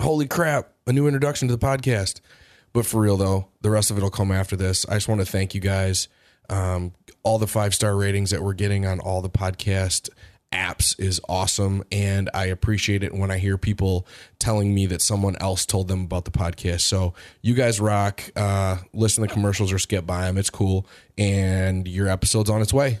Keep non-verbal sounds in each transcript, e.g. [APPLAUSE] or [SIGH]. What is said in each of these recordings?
Holy crap, a new introduction to the podcast. But for real though, the rest of it will come after this. I just want to thank you guys. Um, all the five star ratings that we're getting on all the podcast apps is awesome. And I appreciate it when I hear people telling me that someone else told them about the podcast. So you guys rock. Uh, listen to commercials or skip by them. It's cool. And your episode's on its way.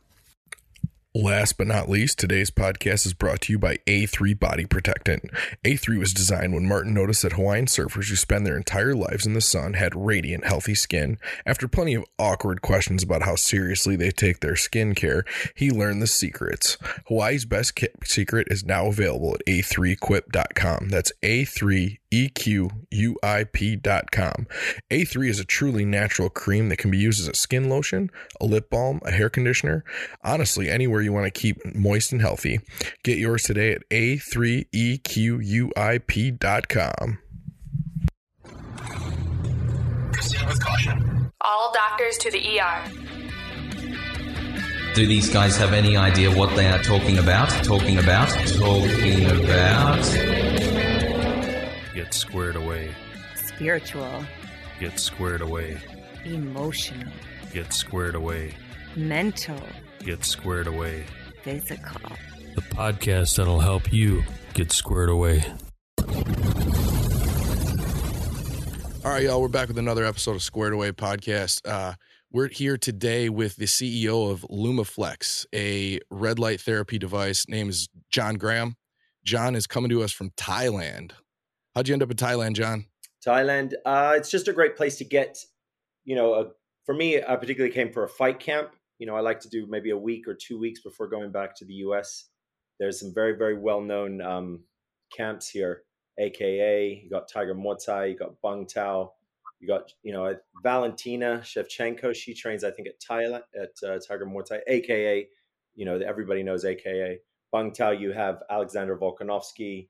Last but not least, today's podcast is brought to you by A3 Body Protectant. A3 was designed when Martin noticed that Hawaiian surfers who spend their entire lives in the sun had radiant, healthy skin. After plenty of awkward questions about how seriously they take their skin care, he learned the secrets. Hawaii's best secret is now available at a3quip.com. That's A3 EQUIP.com. A3 is a truly natural cream that can be used as a skin lotion, a lip balm, a hair conditioner, honestly, anywhere you want to keep moist and healthy. Get yours today at A3EQUIP.com. Proceed with caution. All doctors to the ER. Do these guys have any idea what they are talking about? Talking about? Talking about? Get squared away. Spiritual. Get squared away. Emotional. Get squared away. Mental. Get squared away. Physical. The podcast that'll help you get squared away. All right, y'all, we're back with another episode of Squared Away Podcast. Uh, we're here today with the CEO of Lumiflex, a red light therapy device. Name is John Graham. John is coming to us from Thailand. How'd you end up in Thailand, John? Thailand. Uh, it's just a great place to get. You know, a, for me, I particularly came for a fight camp. You know, I like to do maybe a week or two weeks before going back to the U.S. There's some very, very well known um, camps here AKA, you got Tiger Muay you got Bang Tao, you got you know Valentina Shevchenko. She trains, I think, at Thailand at uh, Tiger Muay AKA. You know, everybody knows AKA Bang Tao. You have Alexander Volkanovski.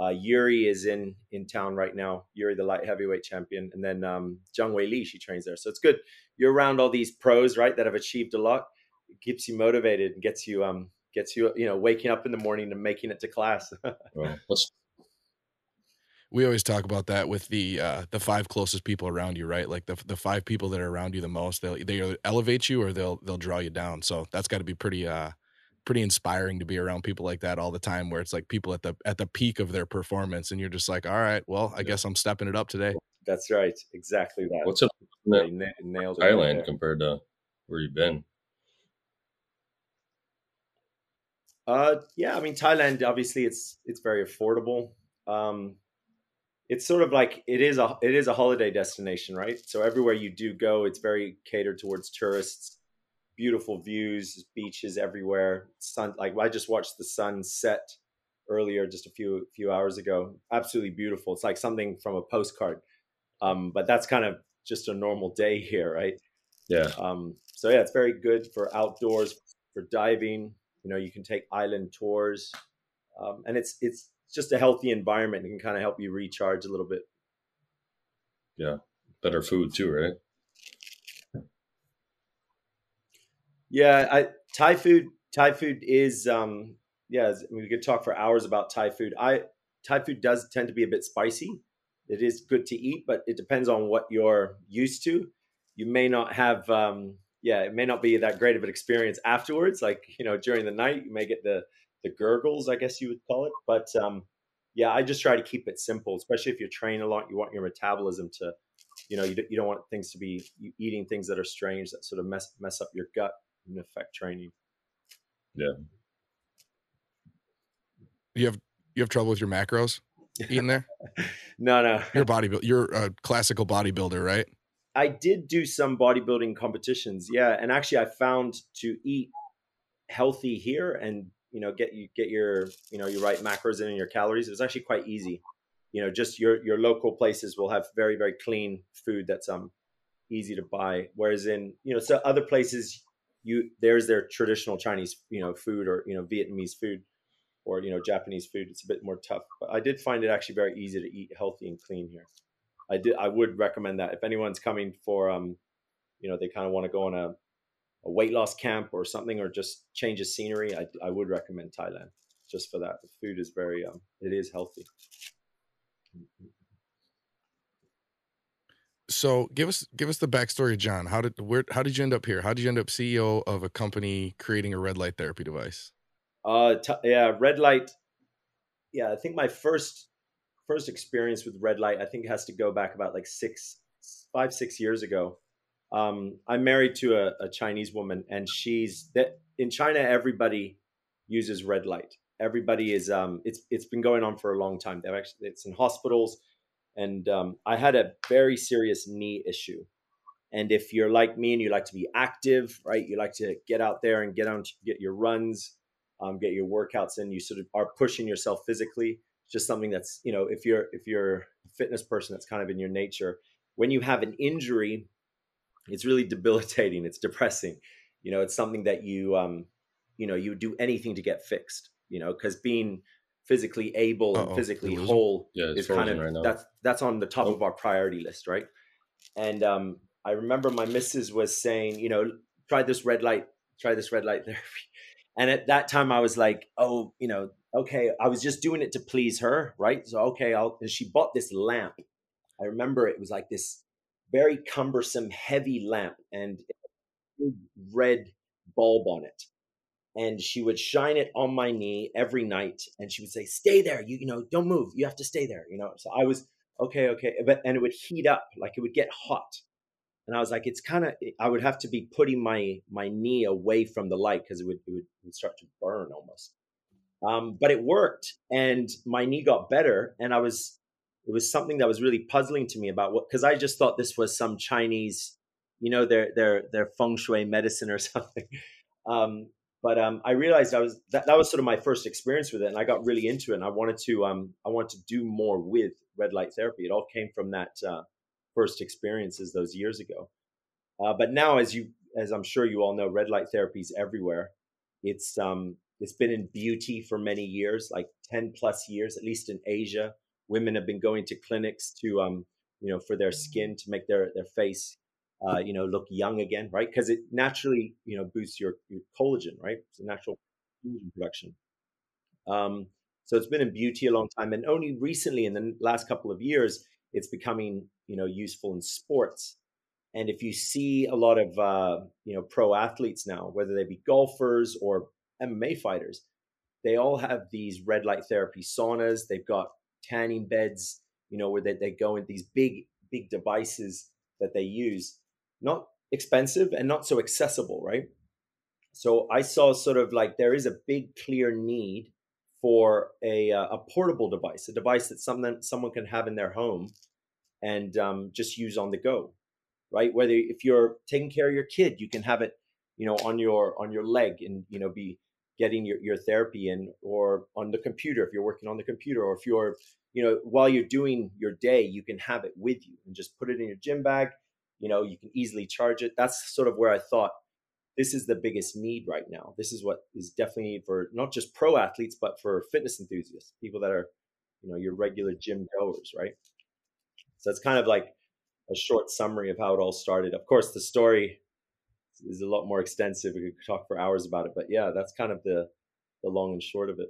Uh, Yuri is in in town right now. Yuri, the light heavyweight champion, and then um, Zhang Weili, she trains there. So it's good. You're around all these pros, right, that have achieved a lot. It keeps you motivated and gets you um gets you you know waking up in the morning and making it to class. [LAUGHS] well, we always talk about that with the uh, the five closest people around you, right? Like the the five people that are around you the most, they'll they elevate you or they'll they'll draw you down. So that's got to be pretty uh pretty inspiring to be around people like that all the time, where it's like people at the at the peak of their performance, and you're just like, all right, well, I guess I'm stepping it up today. That's right, exactly that. What's up, Yeah, na- nailed it. Thailand compared to where you've been? Uh, yeah, I mean Thailand. Obviously, it's it's very affordable. Um, it's sort of like it is a it is a holiday destination, right? So everywhere you do go, it's very catered towards tourists. Beautiful views, beaches everywhere. Sun, like I just watched the sun set earlier, just a few few hours ago. Absolutely beautiful. It's like something from a postcard. Um, but that's kind of just a normal day [LAUGHS] here, right? Yeah. Um, so yeah, it's very good for outdoors, for diving. You know, you can take island tours, um, and it's it's just a healthy environment. It can kind of help you recharge a little bit. Yeah. Better food too, right? Yeah, I, Thai food. Thai food is um, yeah. I mean, we could talk for hours about Thai food. I Thai food does tend to be a bit spicy. It is good to eat, but it depends on what you're used to. You may not have, um, yeah, it may not be that great of an experience afterwards. Like you know, during the night, you may get the the gurgles, I guess you would call it. But um, yeah, I just try to keep it simple, especially if you train a lot. You want your metabolism to, you know, you, you don't want things to be eating things that are strange that sort of mess mess up your gut and affect training. Yeah. You have you have trouble with your macros [LAUGHS] eating there? no, no. You're a bodybuilder. You're a classical bodybuilder, right? I did do some bodybuilding competitions, yeah, and actually I found to eat healthy here and you know get you get your you know your right macros in and your calories. It was actually quite easy. You know, just your your local places will have very very clean food that's um easy to buy. Whereas in you know so other places you there's their traditional Chinese you know food or you know Vietnamese food or you know Japanese food. It's a bit more tough, but I did find it actually very easy to eat healthy and clean here. I did I would recommend that if anyone's coming for um you know they kind of want to go on a a weight loss camp or something or just change of scenery, I, I would recommend Thailand just for that. The food is very um it is healthy. So give us give us the backstory, of John. How did where how did you end up here? How did you end up CEO of a company creating a red light therapy device? Uh, t- yeah, red light. Yeah, I think my first first experience with red light, I think has to go back about like six, five, six years ago. Um, I'm married to a, a Chinese woman, and she's that in China. Everybody uses red light. Everybody is. Um, it's it's been going on for a long time. They've actually it's in hospitals, and um, I had a very serious knee issue. And if you're like me and you like to be active, right? You like to get out there and get on, get your runs, um, get your workouts in. You sort of are pushing yourself physically. It's just something that's you know if you're if you're a fitness person, that's kind of in your nature. When you have an injury, it's really debilitating. It's depressing. You know, it's something that you um, you know you do anything to get fixed. You know, because being physically able and Uh-oh. physically Did whole Yeah, is kind of right that's that's on the top Oh. of our priority list, right? And um, I remember my missus was saying, you know, try this red light, try this red light [LAUGHS] therapy. And at that time, I was like, oh, you know, okay, I was just doing it to please her, right? So okay, I'll. And she bought this lamp. I remember it was like this very cumbersome, heavy lamp, and a big red bulb on it. And she would shine it on my knee every night, and she would say, "Stay there, you you know, don't move. You have to stay there." You know. So I was okay, okay, but and it would heat up, like it would get hot, and I was like, it's kind of. I would have to be putting my my knee away from the light because it would, it would start to burn almost. Um, but it worked, and my knee got better, and I was. It was something that was really puzzling to me about what because I just thought this was some Chinese, you know, their their their feng shui medicine or [LAUGHS] something. Um, but um, I realized I was that, that was sort of my first experience with it, and I got really into it. And I wanted to um, I wanted to do more with red light therapy. It all came from that uh, first experiences those years ago. Uh, but now, as you as I'm sure you all know, red light therapy is everywhere. It's um, it's been in beauty for many years, like ten plus years, at least in Asia. Women have been going to clinics to um, you know, for their skin to make their their face uh, you know, look young again, right? Because it naturally, you know, boosts your, your collagen, right? It's a natural collagen production. Um, so it's been in beauty a long time, and only recently, in the last couple of years, it's becoming, you know, useful in sports. And if you see a lot of, uh, you know, pro athletes now, whether they be golfers or MMA fighters, they all have these red light therapy saunas. They've got tanning beds, you know, where they, they go in these big, big devices that they use not expensive and not so accessible, right? So I saw sort of like there is a big clear need for a uh, a portable device, a device that someone someone can have in their home and um, just use on the go, right? Whether if you're taking care of your kid, you can have it, you know, on your on your leg and you know be getting your, your therapy in or on the computer if you're working on the computer or if you're you know while you're doing your day you can have it with you and just put it in your gym bag you know you can easily charge it. That's sort of where i thought this is the biggest need right now. This is what is definitely for not just pro athletes but for fitness enthusiasts people that are you know your regular gym goers right? So it's kind of like a short summary of how it all started. Of course the story is a lot more extensive. We could talk for hours about it but yeah that's kind of the the long and short of it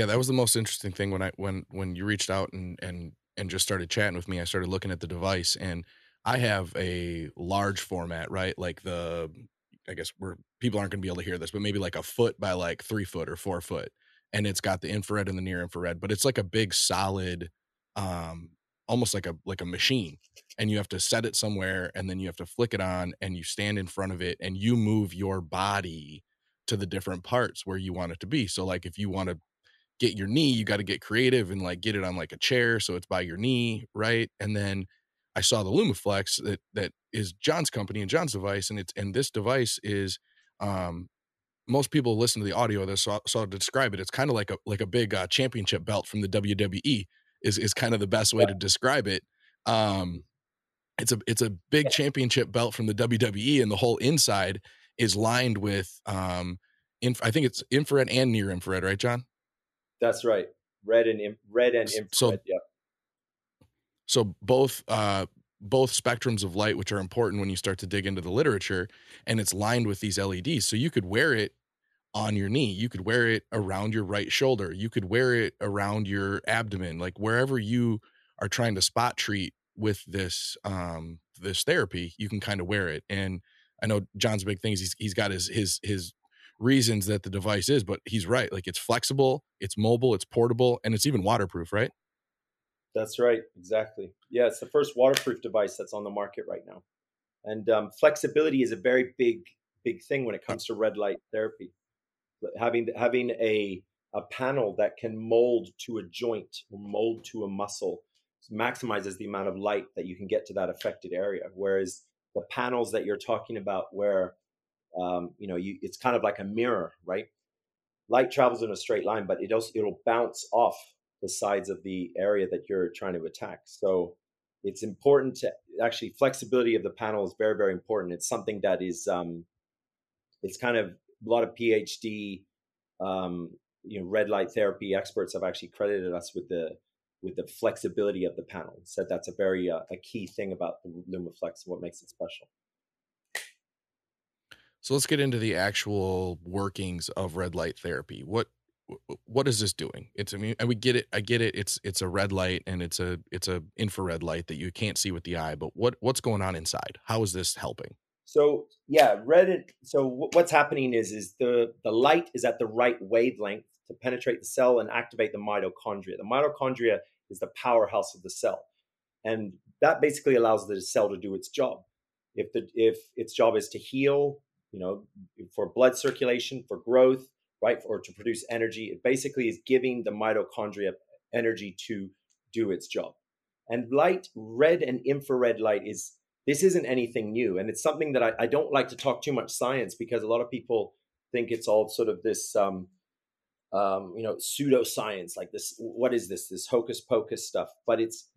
Yeah, that was the most interesting thing when I when when you reached out and and and just started chatting with me. I started looking at the device, and I have a large format, right? Like the I guess we're people aren't going to be able to hear this, but maybe like a foot by like three foot or four foot, and it's got the infrared and the near infrared, but it's like a big solid, um, almost like a like a machine, and you have to set it somewhere, and then you have to flick it on, and you stand in front of it, and you move your body to the different parts where you want it to be. So like if you want to get your knee, you got to get creative and like get it on like a chair so it's by your knee, right? And then I saw the Lumiflex that that is John's company and John's device, and it's and this device is um most people listen to the audio of this so, so to describe it. It's kind of like a like a big uh, championship belt from the WWE is is kind of the best way to describe it. Um it's a it's a big championship belt from the WWE and the whole inside is lined with um inf- I think it's infrared and near infrared right John That's right. Red and in, red and infrared. So- yeah. so both uh both spectrums of light which are important when you start to dig into the literature and it's lined with these LEDs so you could wear it on your knee you could wear it around your right shoulder you could wear it around your abdomen like wherever you are trying to spot treat with this um this therapy you can kind of wear it and I know John's big things he's he's got his his his reasons that the device is but he's right like it's flexible it's mobile it's portable and it's even waterproof right That's right, exactly. Yeah, it's the first waterproof device that's on the market right now, and um, flexibility is a very big, big thing when it comes to red light therapy. Having having a a panel that can mold to a joint or mold to a muscle maximizes the amount of light that you can get to that affected area. Whereas the panels that you're talking about, where um, you know you, it's kind of like a mirror, right? Light travels in a straight line, but it also it'll bounce off the sides of the area that you're trying to attack. So it's important to actually flexibility of the panel is very very important. It's something that is um, it's kind of a lot of PhD um, you know red light therapy experts have actually credited us with the with the flexibility of the panel. Said that's a very uh, a key thing about the Lumiflex, what makes it special. So let's get into the actual workings of red light therapy. What what is this doing? It's I mean, we get it. I get it. It's it's a red light and it's a it's a infrared light that you can't see with the eye. But what what's going on inside? How is this helping? So yeah, red. So what's happening is is the the light is at the right wavelength to penetrate the cell and activate the mitochondria. The mitochondria is the powerhouse of the cell, and that basically allows the cell to do its job. If the if its job is to heal, you know, for blood circulation, for growth, right, or to produce energy, it basically is giving the mitochondria energy to do its job. And light, red and infrared light is this isn't anything new and it's something that I, I don't like to talk too much science because a lot of people think it's all sort of this um, um, you know pseudoscience like this what is this this hocus pocus stuff but it's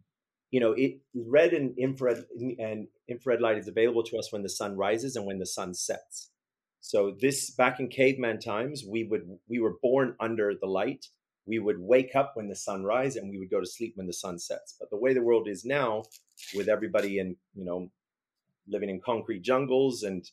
you know it red and infrared and infrared light is available to us when the sun rises and when the sun sets. So this back in caveman times we would we were born under the light. We would wake up when the sun rises and we would go to sleep when the sun sets. But the way the world is now with everybody in you know living in concrete jungles and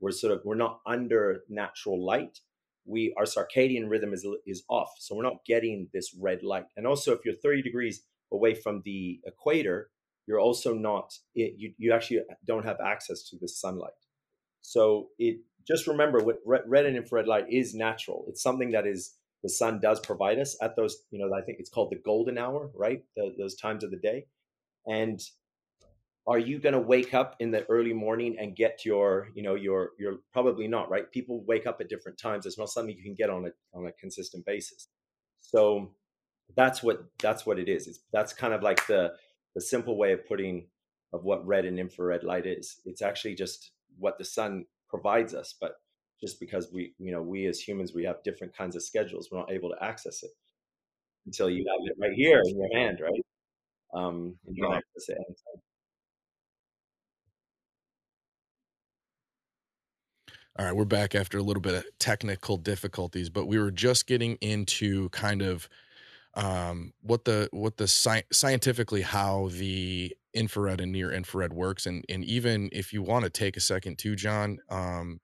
we're sort of we're not under natural light we our circadian rhythm is is off. So we're not getting this red light. And also if you're 30 degrees away from the equator you're also not it, you you actually don't have access to the sunlight. So it just remember what red, and infrared light is natural. It's something that is the sun does provide us at those you know i think it's called the golden hour right? The, those times of the day. And are you going to wake up in the early morning and get your you know your you're probably not right? People wake up at different times. It's not something you can get on a on a consistent basis. So that's what that's what it is. It's, that's kind of like the the simple way of putting of what red and infrared light is. It's actually just what the sun provides us but just because we you know we as humans we have different kinds of schedules we're not able to access it until you have it right here in your hand right? Um you can access it anytime. All right, we're back after a little bit of technical difficulties, but we were just getting into kind of um, what the what the sci- scientifically how the infrared and near infrared works, and and even if you want to take a second too, John, um,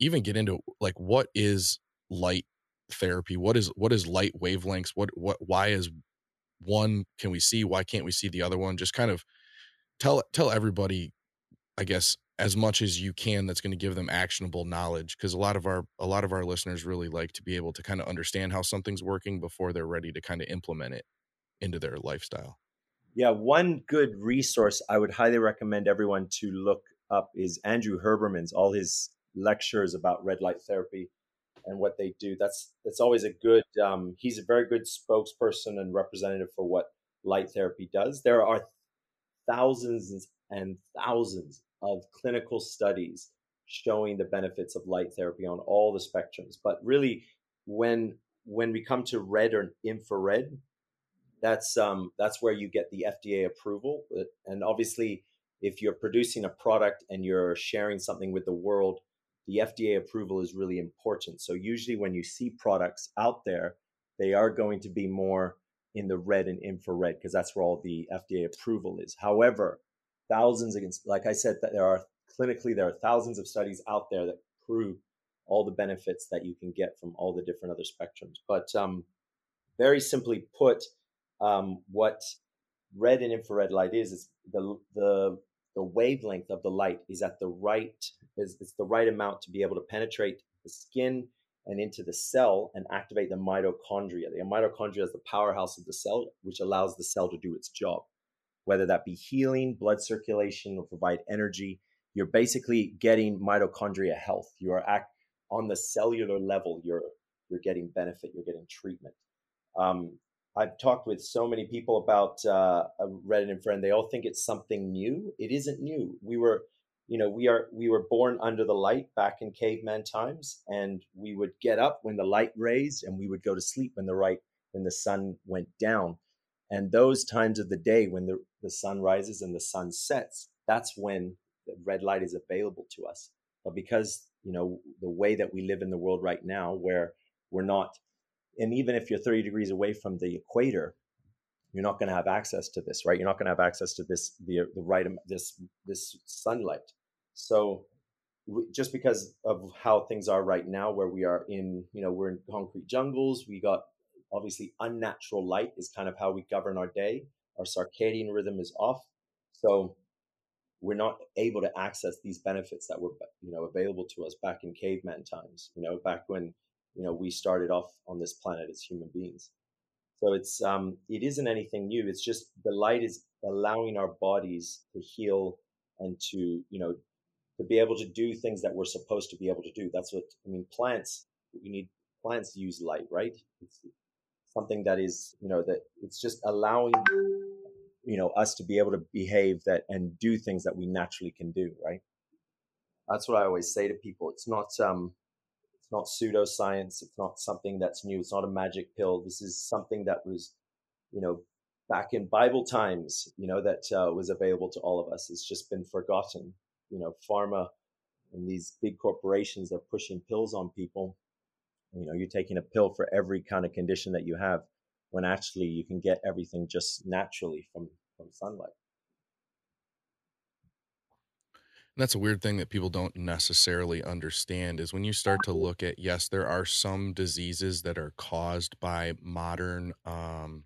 even get into like what is light therapy? What is what is light wavelengths? What what why is one can we see? Why can't we see the other one? Just kind of tell tell everybody, I guess, as much as you can that's going to give them actionable knowledge because a lot of our a lot of our listeners really like to be able to kind of understand how something's working before they're ready to kind of implement it into their lifestyle. Yeah, one good resource I would highly recommend everyone to look up is Andrew Huberman's all his lectures about red light therapy and what they do. That's that's always a good. Um, he's a very good spokesperson and representative for what light therapy does. There are thousands and thousands of clinical studies showing the benefits of light therapy on all the spectrums. But really, when when we come to red or infrared, that's um, that's where you get the FDA approval. And obviously, if you're producing a product and you're sharing something with the world, the FDA approval is really important. So usually, when you see products out there, they are going to be more in the red and infrared because that's where all the FDA approval is. However, thousands against like i said that there are clinically there are thousands of studies out there that prove all the benefits that you can get from all the different other spectrums but um, very simply put um, what red and infrared light is is the the the wavelength of the light is at the right is, is the right amount to be able to penetrate the skin and into the cell and activate the mitochondria. The mitochondria is the powerhouse of the cell, which allows the cell to do its job whether that be healing, blood circulation, or provide energy. You're basically getting mitochondria health. You are act on the cellular level. You're you're getting benefit. You're getting treatment. Um, I've talked with so many people about uh, red and infrared. They all think it's something new. It isn't new. We were, you know, we are we were born under the light back in caveman times, and we would get up when the light raised, and we would go to sleep when the right when the sun went down. And those times of the day when the, the sun rises and the sun sets, that's when the red light is available to us. But because, you know, the way that we live in the world right now, where we're not, and even if you're 30 degrees away from the equator, you're not going to have access to this, right? You're not going to have access to this, the, the right, this, this sunlight. So just because of how things are right now, where we are in, you know, we're in concrete jungles, we got Obviously, unnatural light is kind of how we govern our day. Our circadian rhythm is off. So we're not able to access these benefits that were you know available to us back in caveman times you know back when you know we started off on this planet as human beings so it's um it isn't anything new it's just the light is allowing our bodies to heal and to you know to be able to do things that we're supposed to be able to do that's what i mean plants we need plants use light right it's, something that is you know that it's just allowing you know us to be able to behave that and do things that we naturally can do right? That's what i always say to people. It's not um it's not pseudoscience. It's not something that's new. It's not a magic pill. This is something that was you know back in bible times you know that uh, was available to all of us. It's just been forgotten. You know pharma and these big corporations are pushing pills on people you know you're taking a pill for every kind of condition that you have when actually you can get everything just naturally from from sunlight. And that's a weird thing that people don't necessarily understand is when you start to look at yes there are some diseases that are caused by modern um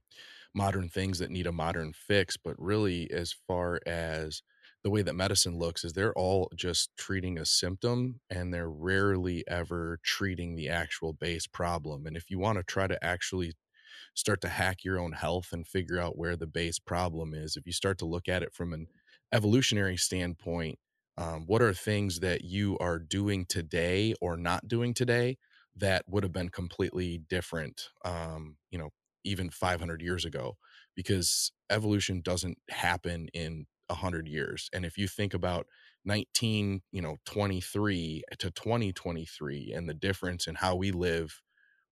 modern things that need a modern fix but really as far as the way that medicine looks is they're all just treating a symptom and they're rarely ever treating the actual base problem. And if you want to try to actually start to hack your own health and figure out where the base problem is, if you start to look at it from an evolutionary standpoint, um, what are things that you are doing today or not doing today that would have been completely different, um, you know, even 500 years ago? Because evolution doesn't happen in 100 years and if you think about 19 you know 23 to 2023 and the difference in how we live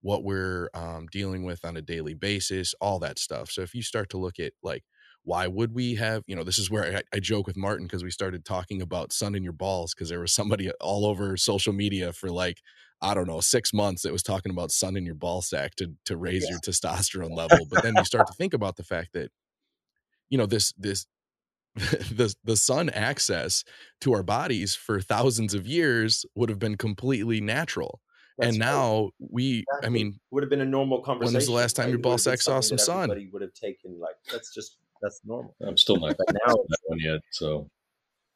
what we're um, dealing with on a daily basis all that stuff so if you start to look at like why would we have you know this is where i, I joke with martin because we started talking about sun in your balls because there was somebody all over social media for like i don't know six months that was talking about sun in your ball sack to to raise yeah. your testosterone [LAUGHS] level but then you start to think about the fact that you know this this [LAUGHS] the the sun access to our bodies for thousands of years would have been completely natural That's and right. now we, I Exactly. mean, would have been a normal conversation. When's the last time right? your It ball would have been sack saw some sun? Everybody would have taken like that's just that's normal. I'm still not But now that one yet. So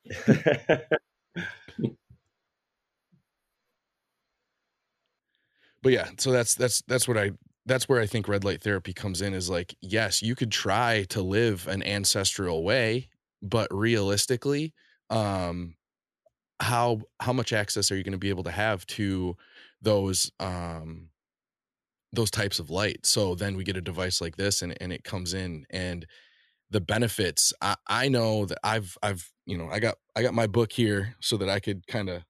[LAUGHS] but yeah, so that's that's that's what I that's where I think red light therapy comes in is like, yes, you could try to live an ancestral way, but realistically, um how how much access are you going to be able to have to those um those types of light? So then we get a device like this and and it comes in and the benefits I, I know that I've I've you know I got I got my book here so that I could kind of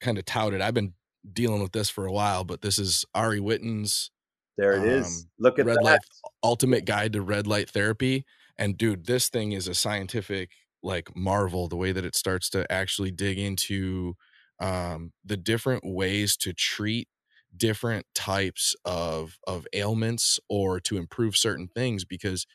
kind of tout it. I've been dealing with this for a while, but this is Ari Whitten's there it is. um, Look at red that. light ultimate guide to red light therapy. And dude, this thing is a scientific like marvel the way that it starts to actually dig into um, the different ways to treat different types of of ailments or to improve certain things because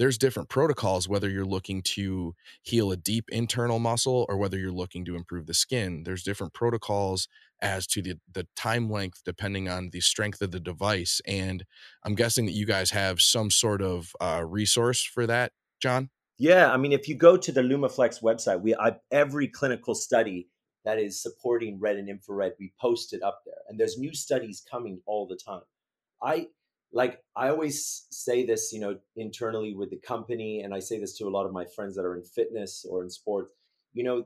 there's different protocols whether you're looking to heal a deep internal muscle or whether you're looking to improve the skin there's different protocols as to the the time length depending on the strength of the device and i'm guessing that you guys have some sort of uh, resource for that john Yeah, I mean, if you go to the Lumiflex website, we I, every clinical study that is supporting red and infrared, we post it up there, and there's new studies coming all the time. I like I always say this, you know, internally with the company, and I say this to a lot of my friends that are in fitness or in sports. You know,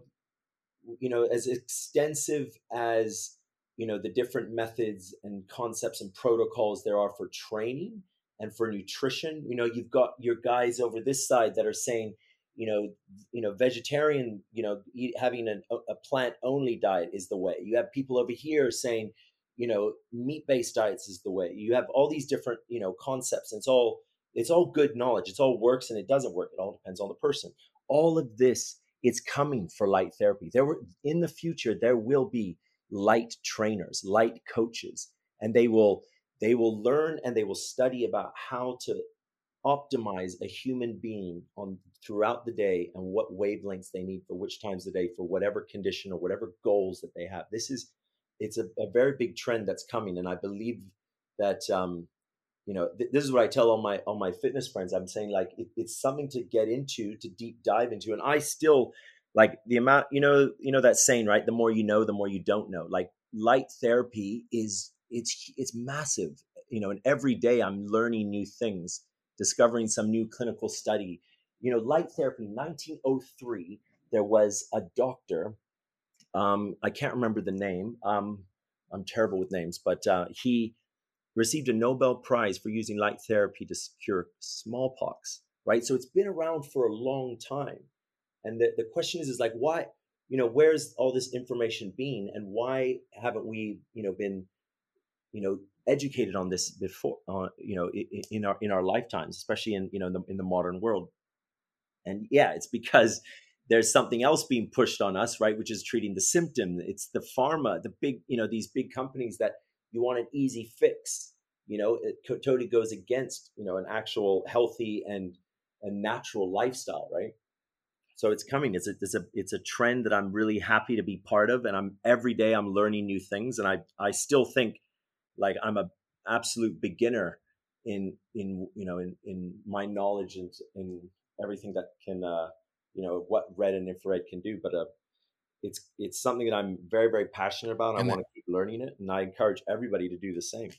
you know, as extensive as you know the different methods and concepts and protocols there are for training and for nutrition you know you've got your guys over this side that are saying you know you know vegetarian you know eat, having an, a plant only diet is the way you have people over here saying you know meat based diets is the way. You have all these different you know concepts and it's all it's all good knowledge. It's all works and it doesn't work. It all depends on the person. All of this it's coming for light therapy. There were in the future there will be light trainers light coaches and they will they will learn and they will study about how to optimize a human being on throughout the day and what wavelengths they need for which times of the day for whatever condition or whatever goals that they have. This is it's a, a very big trend that's coming and i believe that um you know th- this is what i tell all my all my fitness friends. I'm saying like it, it's something to get into to deep dive into and i still like the amount you know you know that saying right? The more you know the more you don't know. Like light therapy is it's it's massive you know and every day i'm learning new things discovering some new clinical study. You know light therapy 1903 there was a doctor um i can't remember the name um i'm terrible with names but uh he received a nobel prize for using light therapy to cure smallpox right? So it's been around for a long time and the, the question is is like why you know where's all this information been and why haven't we you know been you know educated on this before uh, you know in, in our in our lifetimes especially in you know in the, in the modern world? And yeah it's because there's something else being pushed on us right which is treating the symptom. It's the pharma the big you know these big companies that you want an easy fix you know it totally goes against you know an actual healthy and and natural lifestyle right? So it's coming. It's a, it's a it's a trend that i'm really happy to be part of and i'm every day i'm learning new things and i i still think like i'm a absolute beginner in in you know in in my knowledge and in everything that can uh you know what red and infrared can do but uh it's it's something that i'm very very passionate about and And i want to keep learning it and i encourage everybody to do the same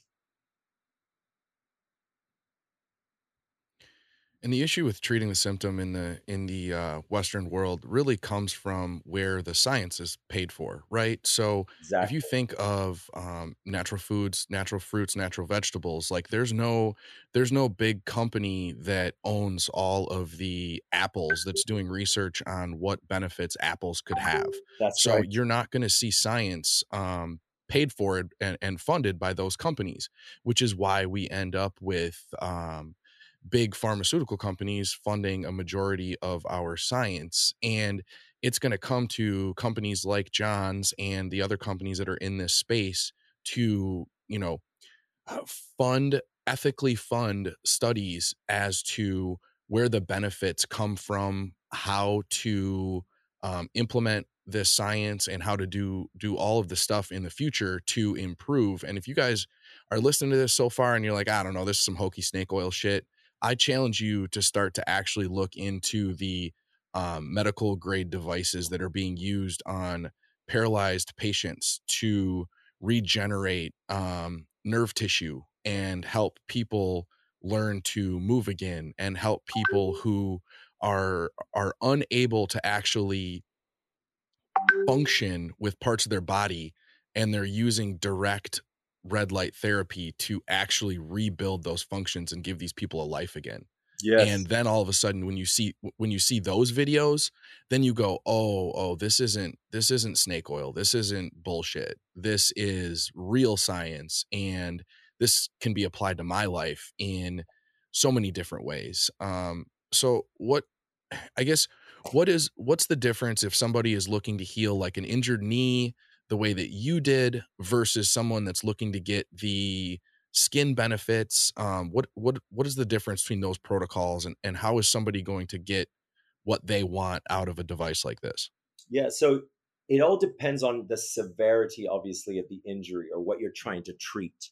And the issue with treating the symptom in the in the uh, Western world really comes from where the science is paid for, right? So exactly if you think of um, natural foods, natural fruits, natural vegetables, like there's no there's no big company that owns all of the apples that's doing research on what benefits apples could have. that's So right you're not going to see science um, paid for it and, and funded by those companies, which is why we end up with um, big pharmaceutical companies funding a majority of our science. And it's going to come to companies like John's and the other companies that are in this space to, you know, uh, fund ethically fund studies as to where the benefits come from, how to um, implement this science and how to do do all of the stuff in the future to improve. And if you guys are listening to this so far and you're like, I don't know, this is some hokey snake oil shit, I challenge you to start to actually look into the um, medical grade devices that are being used on paralyzed patients to regenerate um, nerve tissue and help people learn to move again and help people who are are unable to actually function with parts of their body and they're using direct red light therapy to actually rebuild those functions and give these people a life again. Yes. and then all of a sudden when you see when you see those videos then you go oh oh this isn't this isn't snake oil. This isn't bullshit. This is real science and this can be applied to my life in so many different ways. Um so what i guess what is what's the difference if somebody is looking to heal like an injured knee the way that you did versus someone that's looking to get the skin benefits um what what what is the difference between those protocols and and how is somebody going to get what they want out of a device like this Yeah, so it all depends on the severity, obviously, of the injury or what you're trying to treat.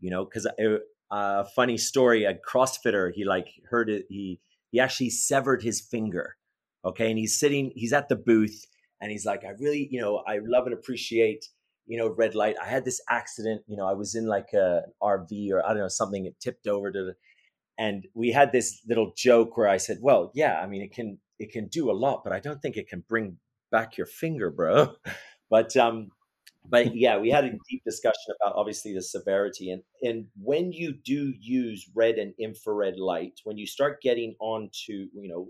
You know, because a, a funny story: a CrossFitter, he like heard it. He he actually severed his finger. Okay, and he's sitting. He's at the booth, and he's like, "I really, you know, I love and appreciate." You know, red light. I had this accident. You know, I was in like a RV or I don't know something. It tipped over to the, and we had this little joke where I said, "Well, yeah, I mean, it can it can do a lot, but I don't think it can bring back your finger, bro." [LAUGHS] But um, but [LAUGHS] yeah, we had a deep discussion about obviously the severity and and when you do use red and infrared light, when you start getting onto you know.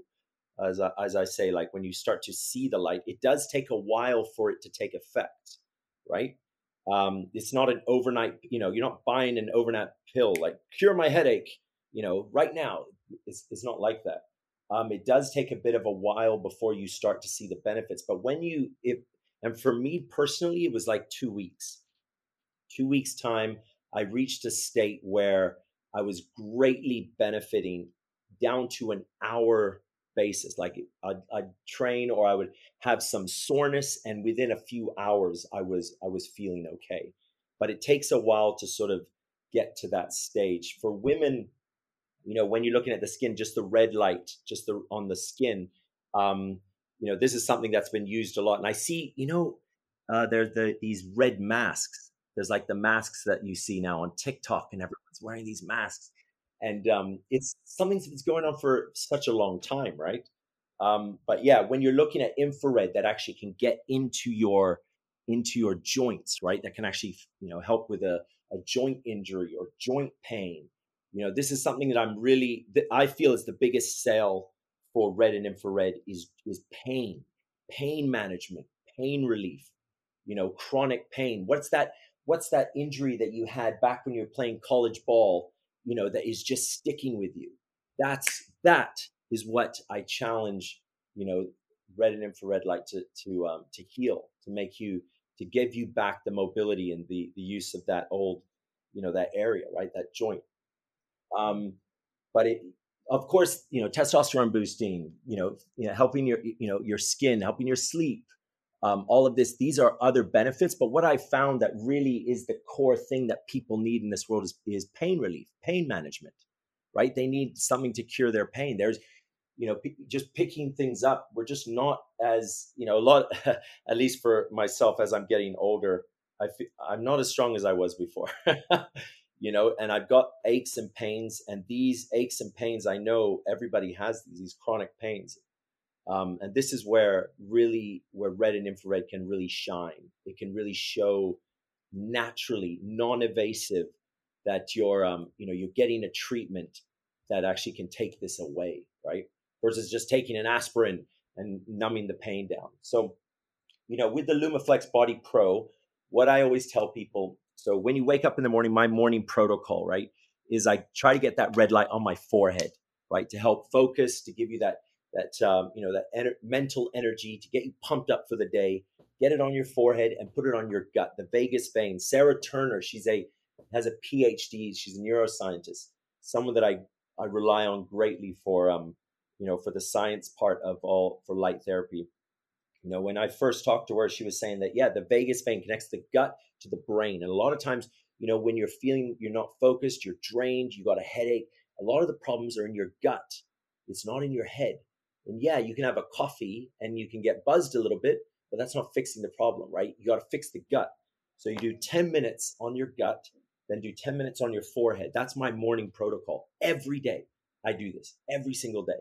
As I, as I say, like when you start to see the light, it does take a while for it to take effect, right? Um, it's not an overnight, you know, you're not buying an overnight pill like cure my headache, you know, right now. It's, it's not like that. Um, it does take a bit of a while before you start to see the benefits. But when you, if, and for me personally, it was like two weeks. Two weeks' time, I reached a state where I was greatly benefiting down to an hour basis. Like I'd, I'd train or I would have some soreness, and within a few hours, I was I was feeling okay. But it takes a while to sort of get to that stage. For women, you know, when you're looking at the skin, just the red light, just the on the skin, um, you know, this is something that's been used a lot. And I see, you know, uh, there's the these red masks. There's like the masks that you see now on TikTok, and everyone's wearing these masks and um, it's something that's going on for such a long time, right? Um, but yeah, when you're looking at infrared, that actually can get into your into your joints, right? That can actually you know help with a, a joint injury or joint pain. You know, this is something that I'm really that I feel is the biggest sale for red and infrared is is pain, pain management, pain relief. You know, chronic pain. What's that? What's that injury that you had back when you were playing college ball? You know that is just sticking with you. That's that is what i challenge you know red and infrared light to to um, to heal to make you to give you back the mobility and the the use of that old you know that area right that joint. Um but it of course you know testosterone boosting you know, you know helping your you know your skin helping your sleep um, all of this these are other benefits but what i found that really is the core thing that people need in this world is, is pain relief pain management right? They need something to cure their pain. There's you know p- just picking things up we're just not as you know a lot [LAUGHS] at least for myself as i'm getting older i feel, i'm not as strong as i was before [LAUGHS] you know and i've got aches and pains and these aches and pains i know everybody has these, these chronic pains um, and this is where really where red and infrared can really shine. It can really show naturally, non-evasive, that you're um, you know you're getting a treatment that actually can take this away, right? Versus just taking an aspirin and numbing the pain down. So, you know, with the Lumiflex Body Pro, what I always tell people, so when you wake up in the morning, my morning protocol, right, is I try to get that red light on my forehead, right, to help focus, to give you that that um, you know that mental energy to get you pumped up for the day get it on your forehead and put it on your gut the vagus vein sarah turner she's a has a phd she's a neuroscientist someone that i i rely on greatly for um you know for the science part of all for light therapy You know, when I first talked to her, she was saying that, yeah, the vagus vein connects the gut to the brain. And a lot of times, you know, when you're feeling you're not focused, you're drained, you got a headache, a lot of the problems are in your gut. It's not in your head. And yeah, you can have a coffee and you can get buzzed a little bit, but that's not fixing the problem, right? You got to fix the gut. So you do 10 minutes on your gut, then do 10 minutes on your forehead. That's my morning protocol. Every day I do this, every single day.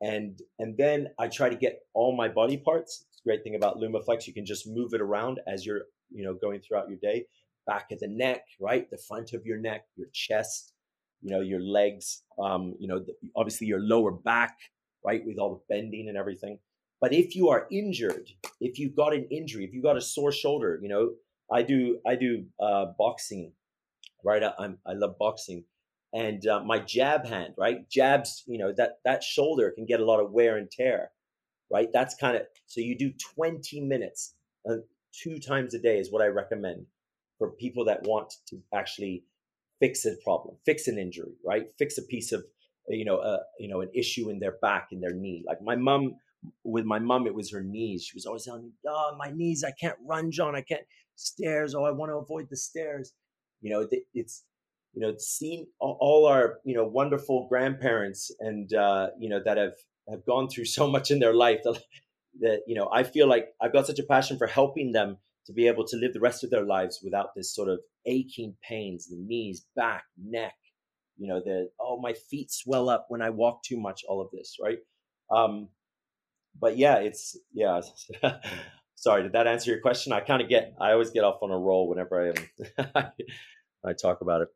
And and then I try to get all my body parts. It's great thing about Lumiflex, you can just move it around as you're, you know, going throughout your day. Back of the neck, right? The front of your neck, your chest, you know, your legs, um, you know, the, obviously your lower back, right? With all the bending and everything. But if you are injured, if you've got an injury, if you've got a sore shoulder, you know, I do I do uh, boxing, right? I, I'm I love boxing, and uh, my jab hand, right? Jabs, you know that that shoulder can get a lot of wear and tear, right? That's kind of so you do 20 minutes, uh, two times a day is what I recommend for people that want to actually fix a problem, fix an injury, right? Fix a piece of you know uh, you know an issue in their back in their knee. Like my mom with my mom, it was her knees. She was always telling me, "Oh, my knees! I can't run, John. I can't stairs. Oh, I want to avoid the stairs." You know, it's you know, seen all our you know wonderful grandparents and uh, you know that have have gone through [LAUGHS] so much in their life that, that you know I feel like I've got such a passion for helping them to be able to live the rest of their lives without this sort of aching pains, the knees, back, neck, you know, the oh my feet swell up when I walk too much, all of this, right? Um, but yeah, it's yeah. [LAUGHS] Sorry, did that answer your question? I kind of get, I always get off on a roll whenever I [LAUGHS] am, I talk about it.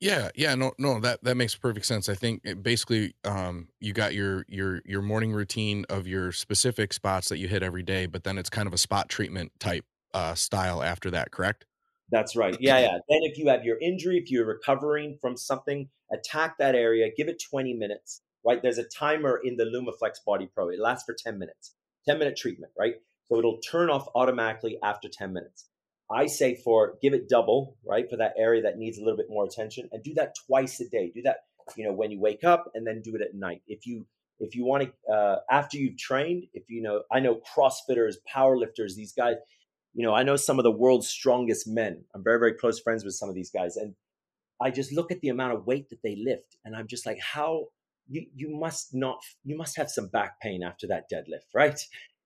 Yeah, yeah, no, no, that that makes perfect sense. I think it basically, um, you got your your your morning routine of your specific spots that you hit every day, but then it's kind of a spot treatment type uh, style after that, correct? That's right. Yeah, yeah. Then if you have your injury, if you're recovering from something, attack that area. Give it 20 minutes. Right? There's a timer in the Lumiflex Body Pro. It lasts for 10 minutes. 10 minute treatment. Right? So it'll turn off automatically after 10 minutes. I say for give it double, right, for that area that needs a little bit more attention, and do that twice a day. Do that, you know, when you wake up, and then do it at night. If you if you want to uh, after you've trained, if you know, I know CrossFitters, powerlifters, these guys, you know, I know some of the world's strongest men. I'm very very close friends with some of these guys, and I just look at the amount of weight that they lift, and I'm just like, how you you must not you must have some back pain after that deadlift, right?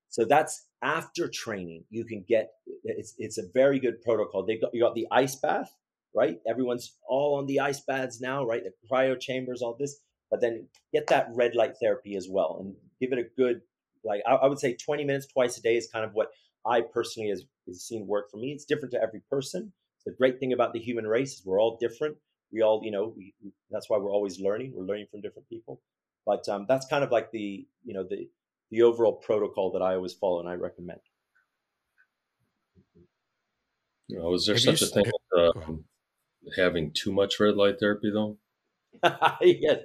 So that's after training. You can get it's it's a very good protocol. They've got you got the ice bath, right? Everyone's all on the ice baths now, right? The cryo chambers, all this. But then get that red light therapy as well, and give it a good like I, I would say 20 minutes twice a day is kind of what I personally has, has seen work for me. It's different to every person. The great thing about the human race is we're all different. We all, you know, we, that's why we're always learning. We're learning from different people. But um, that's kind of like the, you know, the the overall protocol that I always follow and I recommend. You know, is there Have such a thing as um, having too much red light therapy though? [LAUGHS] yeah,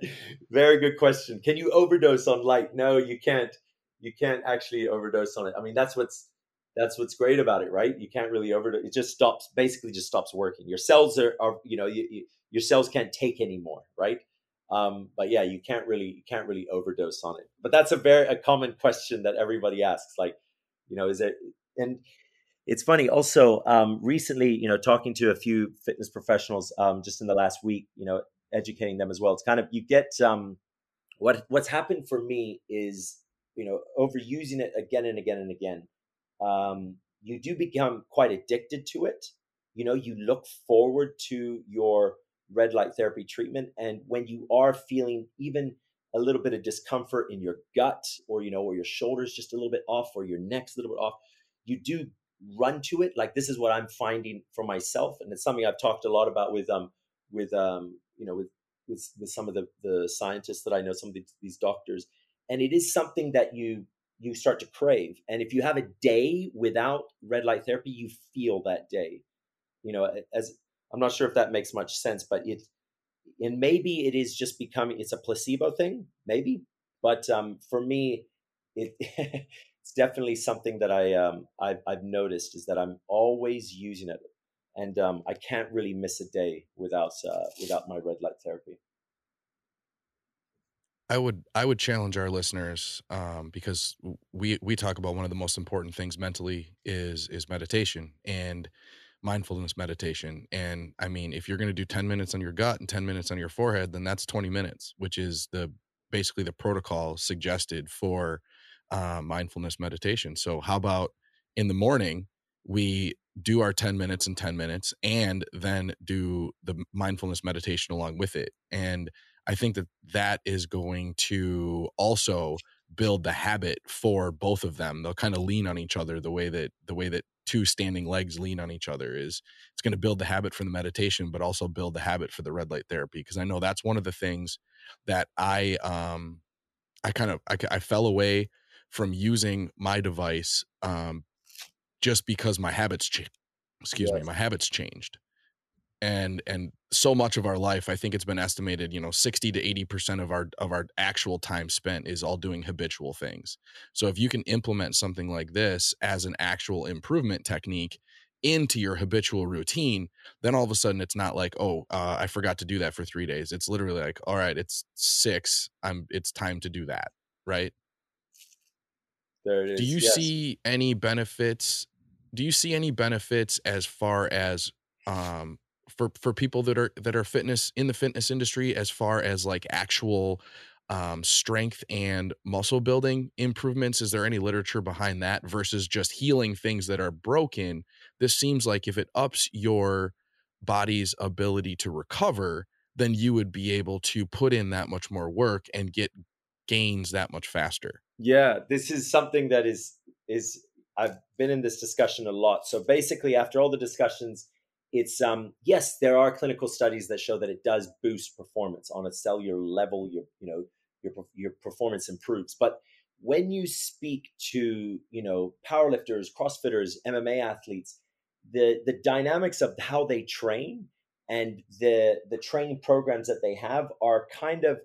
very good question. Can you overdose on light? No, you can't. You can't actually overdose on it. I mean, that's what's that's what's great about it, right? You can't really overdose. It just stops, basically, just stops working. Your cells are, are you know, you, you, your cells can't take anymore, right? Um, but yeah, you can't really you can't really overdose on it. But that's a very a common question that everybody asks. Like, you know, is it and it's funny also um, recently you know talking to a few fitness professionals um, just in the last week you know educating them as well it's kind of you get um, what what's happened for me is you know overusing it again and again and again um, you do become quite addicted to it you know you look forward to your red light therapy treatment. And when you are feeling even a little bit of discomfort in your gut or, you know, or your shoulders just a little bit off or your neck's a little bit off, you do run to it. Like this is what I'm finding for myself. And it's something I've talked a lot about with, um, with, um, you know, with, with, with some of the, the scientists that I know, some of these, these doctors. And it is something that you, you start to crave. And if you have a day without red light therapy, you feel that day. You know, as I'm not sure if that makes much sense, but it and maybe it is just becoming it's a placebo thing, maybe. But um, for me, it [LAUGHS] it's definitely something that I um, I've, I've, noticed is that I'm always using it, and um, I can't really miss a day without uh, without my red light therapy. I would I would challenge our listeners um, because we we talk about one of the most important things mentally is is meditation and mindfulness meditation. And I mean, if you're going to do 10 minutes on your gut and 10 minutes on your forehead, then that's 20 minutes, which is the basically the protocol suggested for uh, mindfulness meditation. So how about in the morning we do our 10 minutes and 10 minutes and then do the mindfulness meditation along with it and i think that that is going to also build the habit for both of them they'll kind of lean on each other the way that the way that two standing legs lean on each other is it's going to build the habit for the meditation but also build the habit for the red light therapy because i know that's one of the things that i um i kind of i, I fell away from using my device um just because my habits cha- excuse yes. me my habits changed and and so much of our life i think it's been estimated you know 60 to 80% of our of our actual time spent is all doing habitual things so if you can implement something like this as an actual improvement technique into your habitual routine then all of a sudden it's not like oh uh, i forgot to do that for three days it's literally like all right it's six i'm it's time to do that right there it is. Do you yes. see any benefits? Do you see any benefits as far as um, for for people that are that are fitness in the fitness industry, as far as like actual um, strength and muscle building improvements? Is there any literature behind that versus just healing things that are broken? This seems like if it ups your body's ability to recover, then you would be able to put in that much more work and get gains that much faster. Yeah, this is something that is is I've been in this discussion a lot. So basically, after all the discussions, it's um yes, there are clinical studies that show that it does boost performance on a cellular level. Your you know your your performance improves, but when you speak to you know powerlifters, CrossFitters, MMA athletes, the the dynamics of how they train and the the training programs that they have are kind of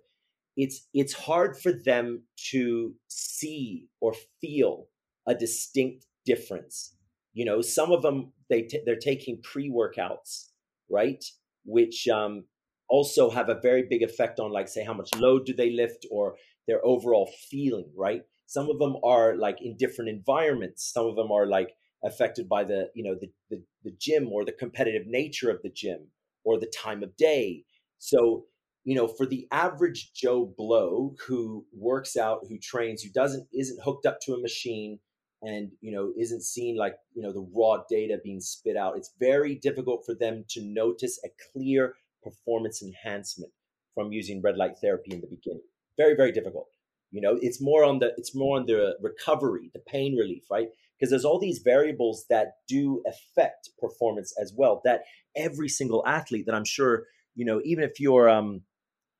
it's it's hard for them to see or feel a distinct difference you know some of them they t- they're taking pre-workouts right? Which um, also have a very big effect on like say how much load do they lift or their overall feeling right? Some of them are like in different environments. Some of them are like affected by the you know the, the, the gym or the competitive nature of the gym or the time of day. So you know, for the average Joe Blow who works out, who trains, who doesn't isn't hooked up to a machine and you know isn't seeing like you know the raw data being spit out, it's very difficult for them to notice a clear performance enhancement from using red light therapy in the beginning. Very very difficult. You know, it's more on the it's more on the recovery, the pain relief, right? Because there's all these variables that do affect performance as well. That every single athlete that I'm sure you know, even if you're um,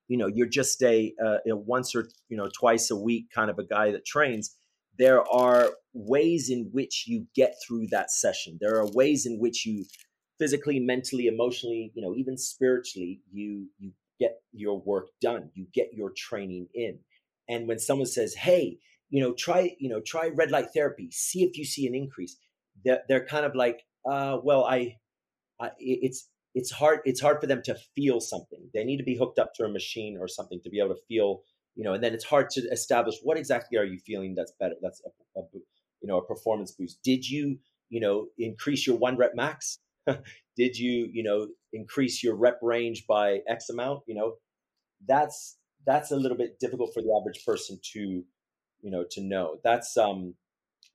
you know you're just a, uh, once or you know twice a week kind of a guy that trains there are ways in which you get through that session. There are ways in which you physically mentally emotionally you know even spiritually you you get your work done. You get your training in. And when someone says hey you know try you know try red light therapy. See if you see an increase they're, they're kind of like uh, well I, I it's it's hard it's hard for them to feel something. They need to be hooked up to a machine or something to be able to feel you know and then it's hard to establish what exactly are you feeling that's better that's a, a you know a performance boost. Did you you know increase your one rep max? [LAUGHS] Did you you know increase your rep range by x amount? You know that's that's a little bit difficult for the average person to you know to know. That's um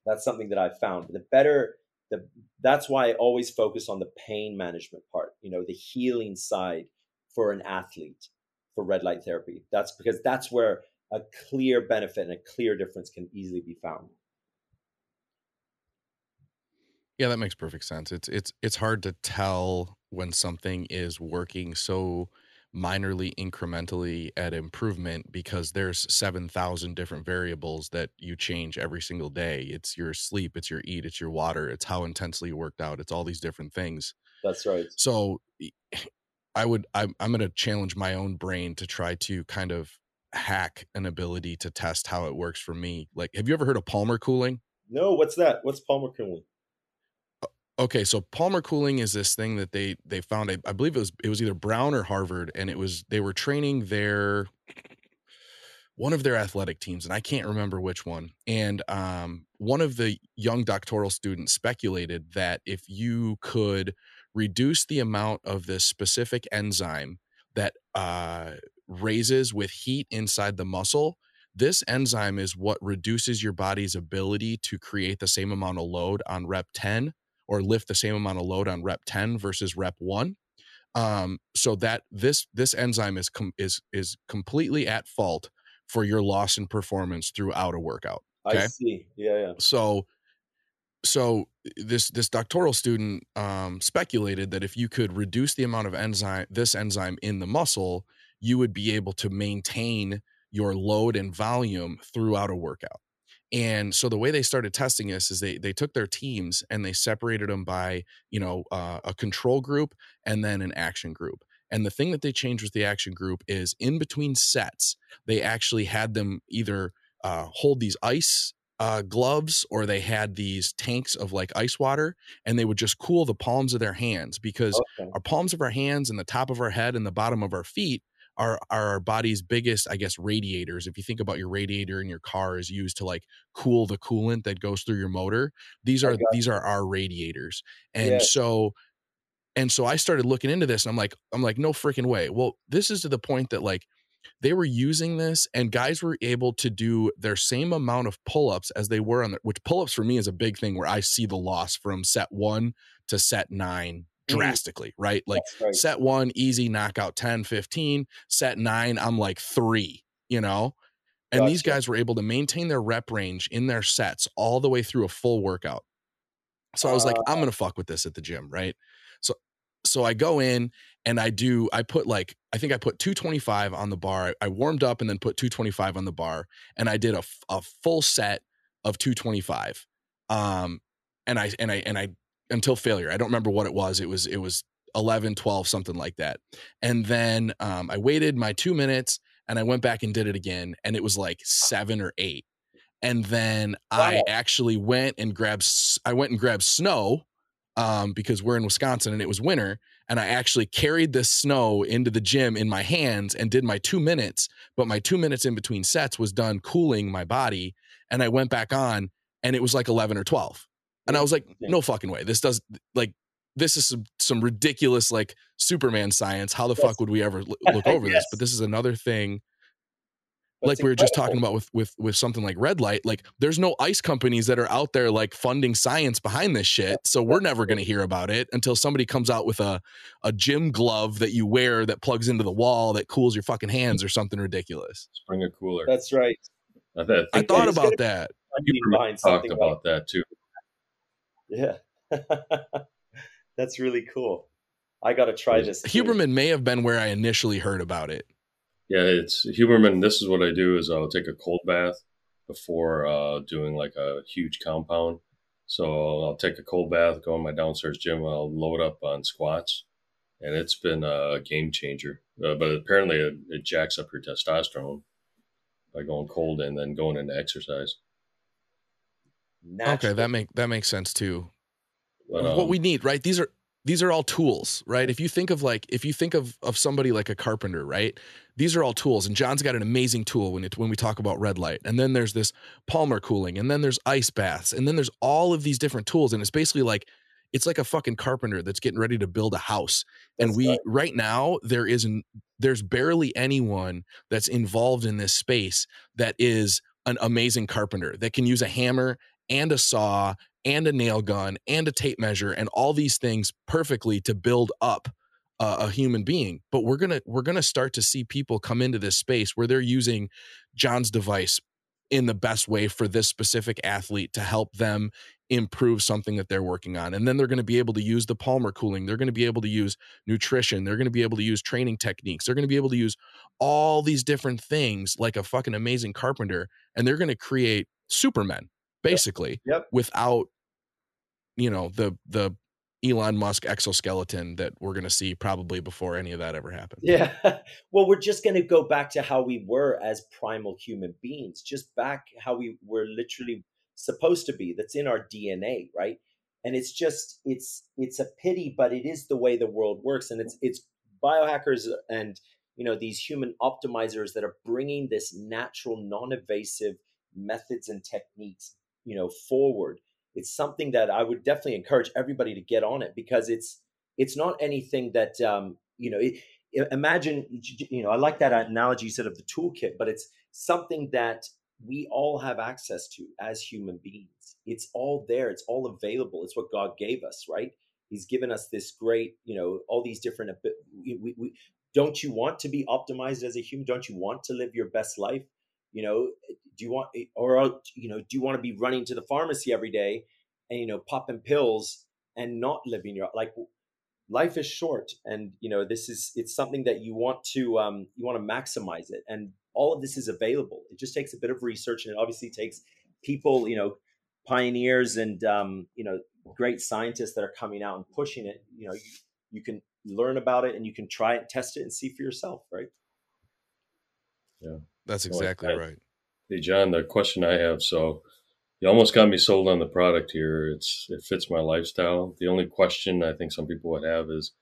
that's something that i've found. The better the that's why I always focus on the pain management part, you know, the healing side for an athlete for red light therapy. That's because that's where a clear benefit and a clear difference can easily be found. Yeah, that makes perfect sense. It's it's it's hard to tell when something is working so minorly incrementally at improvement because there's 7000 different variables that you change every single day it's your sleep it's your eat it's your water it's how intensely you worked out it's all these different things that's right so i would i'm, I'm going to challenge my own brain to try to kind of hack an ability to test how it works for me like have you ever heard of palmar cooling no what's that what's palmar cooling Okay, so palmar cooling is this thing that they they found. I, I, believe it was it was either Brown or Harvard, and it was they were training their one of their athletic teams, and I can't remember which one. And um, one of the young doctoral students speculated that if you could reduce the amount of this specific enzyme that uh, raises with heat inside the muscle, this enzyme is what reduces your body's ability to create the same amount of load on rep 10 or lift the same amount of load on rep 10 versus rep 1 um, so that this this enzyme is com- is is completely at fault for your loss in performance throughout a workout okay? i see. Yeah yeah. So so this this doctoral student um, speculated that if you could reduce the amount of enzyme this enzyme in the muscle you would be able to maintain your load and volume throughout a workout. And so the way they started testing this is they they took their teams and they separated them by you know uh, a control group and then an action group. And the thing that they changed with the action group is in between sets they actually had them either uh, hold these ice uh, gloves or they had these tanks of like ice water and they would just cool the palms of their hands because okay. our palms of our hands and the top of our head and the bottom of our feet are, are our body's biggest, I guess, radiators. If you think about your radiator in your car is used to like cool the coolant that goes through your motor, these are these are our radiators. And yeah. so and so I started looking into this and I'm like, I'm like, no freaking way. Well, this is to the point that like they were using this and guys were able to do their same amount of pull-ups as they were on the which pull-ups for me is a big thing where I see the loss from set one to set nine Mm-hmm. drastically, right? Like right. set one, easy, knockout 10, 15. Set nine, I'm like three, you know? And gotcha. these guys were able to maintain their rep range in their sets all the way through a full workout. So I was like, I'm uh. gonna fuck with this at the gym, right? So so I go in and I do, I put like, I think I put 225 on the bar. I warmed up and then put 225 on the bar. And I did a, a full set of 225. Um, and I and I and I until failure. I don't remember what it was. It was it was 11, 12, something like that. And then um, I waited my two minutes and I went back and did it again, and it was like seven or eight. And then wow. I actually went and grabbed. I went and grabbed snow um, because we're in Wisconsin and it was winter. And I actually carried this snow into the gym in my hands and did my two minutes. But my two minutes in between sets was done cooling my body. And I went back on and it was like 11 or 12. And I was like, no fucking way. This does like this is some, some ridiculous like Superman science. How the yes. fuck would we ever [LAUGHS] look over yes. this? But this is another thing. That's like we were just talking about with with with something like red light like there's no ice companies that are out there like funding science behind this shit so we're never going to hear about it until somebody comes out with a a gym glove that you wear that plugs into the wall that cools your fucking hands or something ridiculous bring a cooler that's right i, I thought about that you talked about that too yeah. [LAUGHS] That's really cool. I got to try this. Too. Huberman may have been where I initially heard about it. Yeah, it's Huberman. This is what I do: is I'll take a cold bath before uh, doing like a huge compound. So I'll take a cold bath, go in my downstairs gym, I'll load up on squats, and it's been a game changer. Uh, but apparently, it, it jacks up your testosterone by going cold and then going into exercise. Okay, that make that makes sense too. But, um, what we need, right? These are these are all tools, right? If you think of like if you think of of somebody like a carpenter, right? These are all tools, and John's got an amazing tool when it when we talk about red light. And then there's this palmar cooling, and then there's ice baths, and then there's all of these different tools, and it's basically like it's like a fucking carpenter that's getting ready to build a house. That's and we right. right now there isn't there's barely anyone that's involved in this space that is an amazing carpenter that can use a hammer and a saw and a nail gun and a tape measure and all these things perfectly to build up uh, a human being but we're gonna we're gonna start to see people come into this space where they're using john's device in the best way for this specific athlete to help them improve something that they're working on. And then they're going to be able to use the palmar cooling. They're going to be able to use nutrition. They're going to be able to use training techniques. They're going to be able to use all these different things like a fucking amazing carpenter. And they're going to create supermen basically yep. without you know the the Elon Musk exoskeleton that we're going to see probably before any of that ever happens. Yeah. [LAUGHS] Well, we're just going to go back to how we were as primal human beings, just back how we were literally supposed to be. That's in our DNA, right? And it's just it's it's a pity, but it is the way the world works and it's it's biohackers and you know these human optimizers that are bringing this natural non-invasive methods and techniques you know forward it's something that i would definitely encourage everybody to get on it because it's it's not anything that um you know it, imagine you know i like that analogy you said of the toolkit but it's something that we all have access to as human beings. It's all there. It's all available. It's what god gave us right? He's given us this great you know all these different we, we, don't you want to be optimized as a human? Don't you want to live your best life you know do you want or you know do you want to be running to the pharmacy every day and you know popping pills and not living your like life is short and you know this is it's something that you want to um you want to maximize it and all of this is available. It just takes a bit of research and it obviously takes people you know pioneers and um you know great scientists that are coming out and pushing it. You know you, you can learn about it and you can try it, test it, and see for yourself, right? Yeah, that's exactly well, I, right. Hey, John, the question I have so you almost got me sold on the product here. It's it fits my lifestyle. The only question I think some people would have is,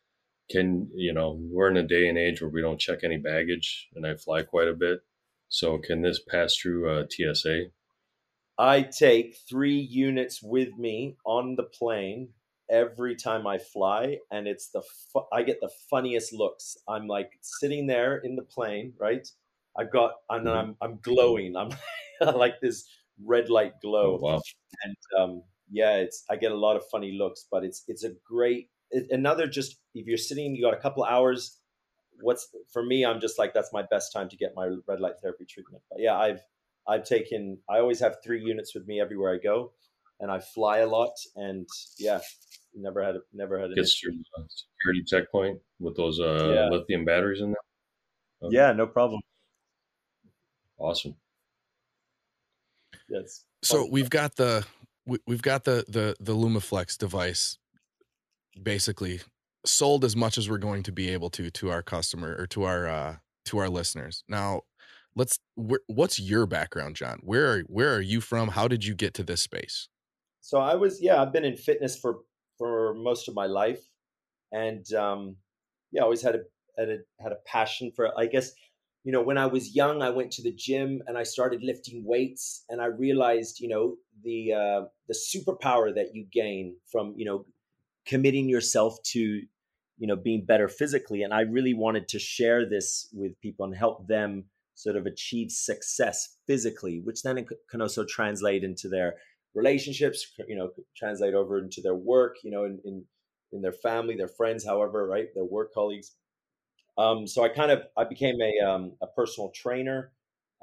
can you know we're in a day and age where we don't check any baggage, and I fly quite a bit. So can this pass through uh, TSA? I take three units with me on the plane every time I fly, and it's the fu- I get the funniest looks. I'm like sitting there in the plane, right? I've got and mm-hmm. I'm I'm glowing. I'm [LAUGHS] like this red light glow. Oh, wow. And um, yeah, it's I get a lot of funny looks, but it's it's a great it, another just if you're sitting, you got a couple hours. What's for me? I'm just like that's my best time to get my red light therapy treatment. But yeah, I've I've taken. I always have three units with me everywhere I go, and I fly a lot. And yeah, never had never had an gets through the security checkpoint with those uh, yeah. lithium batteries in there. Okay. Yeah, no problem. Awesome. Yes. So we've got the we, we've got the the the Lumiflex device basically sold as much as we're going to be able to to our customer or to our uh to our listeners. Now, let's wh- what's your background, John? Where are where are you from? How did you get to this space? So I was yeah, I've been in fitness for for most of my life, and um, yeah, I always had a, had a had a passion for. I guess you know when I was young, I went to the gym and I started lifting weights, and I realized you know the uh, the superpower that you gain from you know committing yourself to you know being better physically and i really wanted to share this with people and help them sort of achieve success physically which then can also translate into their relationships, you know, translate over into their work, you know, in, in, in their family, their friends, however, right, their work colleagues. Um, so I kind of I became a um, a personal trainer,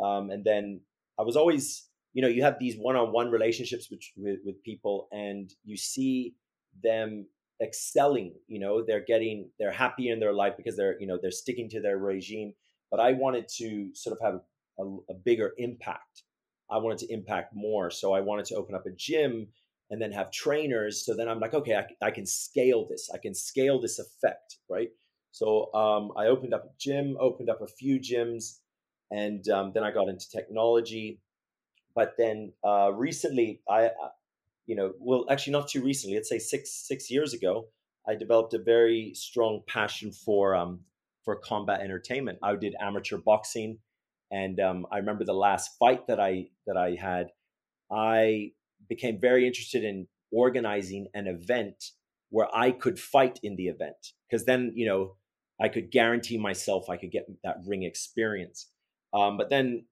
um, and then I was always, you know, you have these one-on-one relationships with, with with people, and you see them excelling. You know, they're getting they're happy in their life because they're you know they're sticking to their regime. But I wanted to sort of have a, a bigger impact I wanted to impact more. So I wanted to open up a gym and then have trainers. So then I'm like, okay, I, I can scale this. I can scale this effect, right? So um, I opened up a gym, opened up a few gyms, and um, then I got into technology. But then uh, recently, I, you know, well, actually not too recently. Let's say six six years ago, I developed a very strong passion for um, for combat entertainment. I did amateur boxing and um, I remember the last fight that I that I had, I became very interested in organizing an event where I could fight in the event because then you know I could guarantee myself I could get that ring experience. Um, but then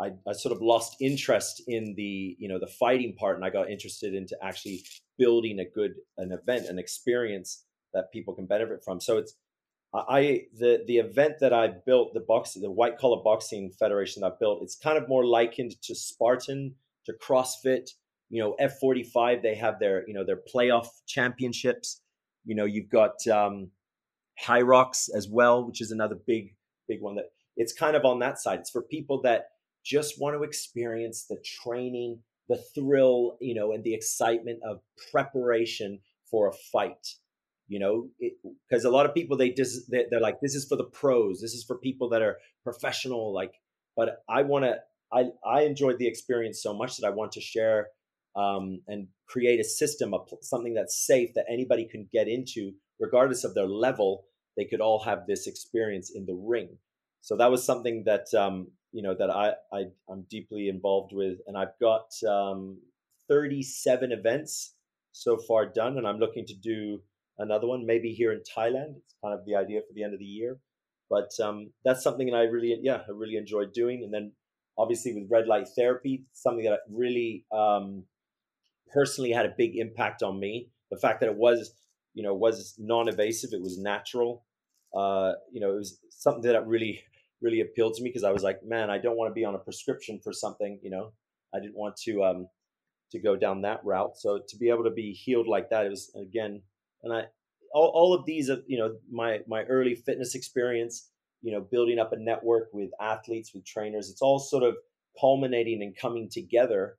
I, I, sort of lost interest in the you know the fighting part, and I got interested into actually building a good an event, an experience that people can benefit from. So it's I the the event that I built, the boxing, the white collar boxing federation that I built, it's kind of more likened to Spartan, to CrossFit. You know, F forty five, they have their you know their playoff championships. You know, you've got um, Hyrox as well, which is another big big one. That it's kind of on that side. It's for people that just want to experience the training, the thrill, you know, and the excitement of preparation for a fight you know because a lot of people they just they're like this is for the pros this is for people that are professional like but i want to i i enjoyed the experience so much that i want to share um, and create a system of something that's safe that anybody can get into regardless of their level they could all have this experience in the ring. So that was something that um, you know that I, I I'm deeply involved with, and I've got um, 37 events so far done, and I'm looking to do another one maybe here in Thailand. It's kind of the idea for the end of the year, but um, that's something that I really yeah I really enjoyed doing, and then obviously with red light therapy, something that really um, personally had a big impact on me. The fact that it was you know was non-invasive, it was natural. Uh, you know, it was something that really really appealed to me because I was like, man, I don't want to be on a prescription for something. You know, I didn't want to um, to go down that route. So to be able to be healed like that, it was again, and I all, all of these, you know, my my early fitness experience, you know, building up a network with athletes, with trainers, it's all sort of culminating and coming together.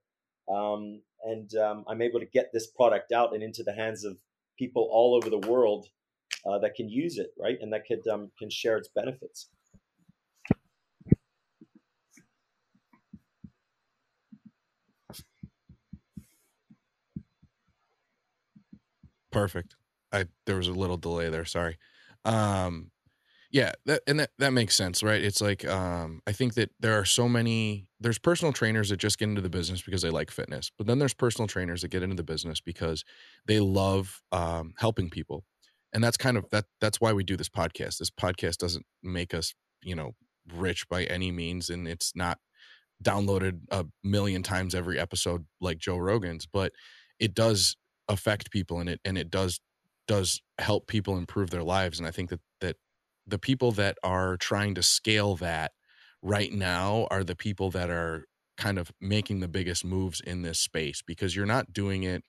Um, and um, I'm able to get this product out and into the hands of people all over the world uh, that can use it, right, and that could um, can share its benefits. Perfect. I there was a little delay there. Sorry. Um, yeah, that and that that makes sense, right? It's like um, I think that there are so many. There's personal trainers that just get into the business because they like fitness, but then there's personal trainers that get into the business because they love um, helping people, and that's kind of that. That's why we do this podcast. This podcast doesn't make us, you know, rich by any means, and it's not downloaded a million times every episode like Joe Rogan's, but it does affect people and it and it does does help people improve their lives and i think that that the people that are trying to scale that right now are the people that are kind of making the biggest moves in this space because you're not doing it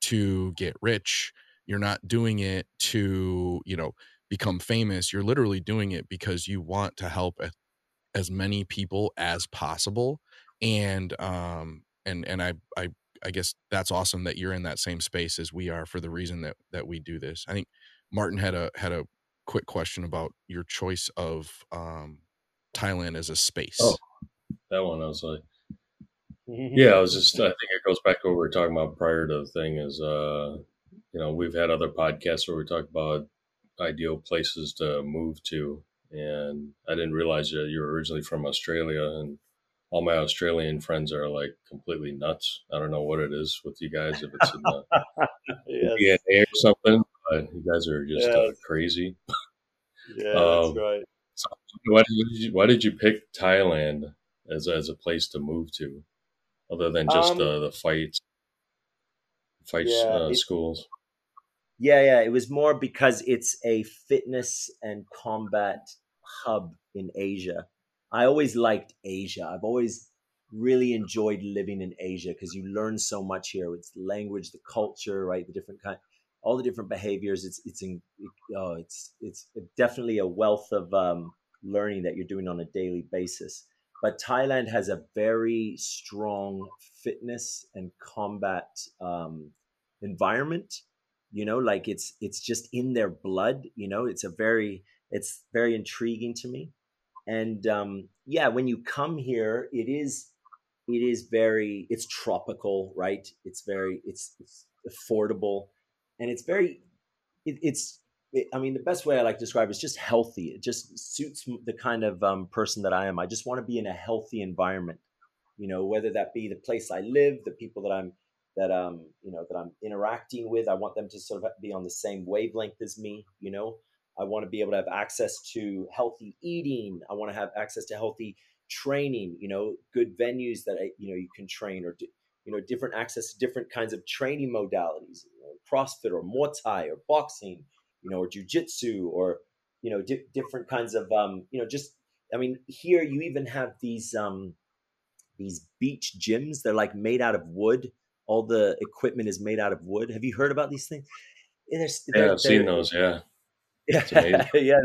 to get rich you're not doing it to you know become famous you're literally doing it because you want to help as many people as possible and um and and i i I guess that's awesome that you're in that same space as we are for the reason that that we do this. I think Martin had a had a quick question about your choice of um, Thailand as a space. Oh, that one I was like, [LAUGHS] yeah, I was just. I think it goes back to what we were talking about prior to the thing. Is uh, you know, we've had other podcasts where we talk about ideal places to move to, and I didn't realize that you were originally from Australia, and all my Australian friends are like completely nuts. I don't know what it is with you guys, if it's in the [LAUGHS] yes. DNA or something, but you guys are just uh, crazy. Yeah, um, that's right. So why did you why did you pick Thailand as as a place to move to, other than just um, uh, the fights, fights yeah, uh, schools? Yeah, yeah, it was more because it's a fitness and combat hub in Asia I always liked Asia. I've always really enjoyed living in Asia because you learn so much here. It's language, the culture, right? The different kind, all the different behaviors. It's it's in, oh, it's it's definitely a wealth of um, learning that you're doing on a daily basis. But Thailand has a very strong fitness and combat um, environment. You know, like it's it's just in their blood. You know, it's a very it's very intriguing to me. And um, yeah when you come here it is it is very it's tropical right? It's very it's, it's affordable. And it's very it, it's it, i mean the best way i like to describe it is just healthy. It just suits the kind of um, person that i am. I just want to be in a healthy environment you know whether that be the place i live the people that i'm that um you know that i'm interacting with i want them to sort of be on the same wavelength as me you know I want to be able to have access to healthy eating. I want to have access to healthy training, you know, good venues that I, you know you can train or you know different access to different kinds of training modalities, you know, CrossFit or Muay Thai or boxing, you know, or jujitsu or you know di- different kinds of um, you know just I mean here you even have these um these beach gyms. They're like made out of wood. All the equipment is made out of wood. Have you heard about these things? They're, yeah, I've seen those. Yeah. Yeah, [LAUGHS] yeah.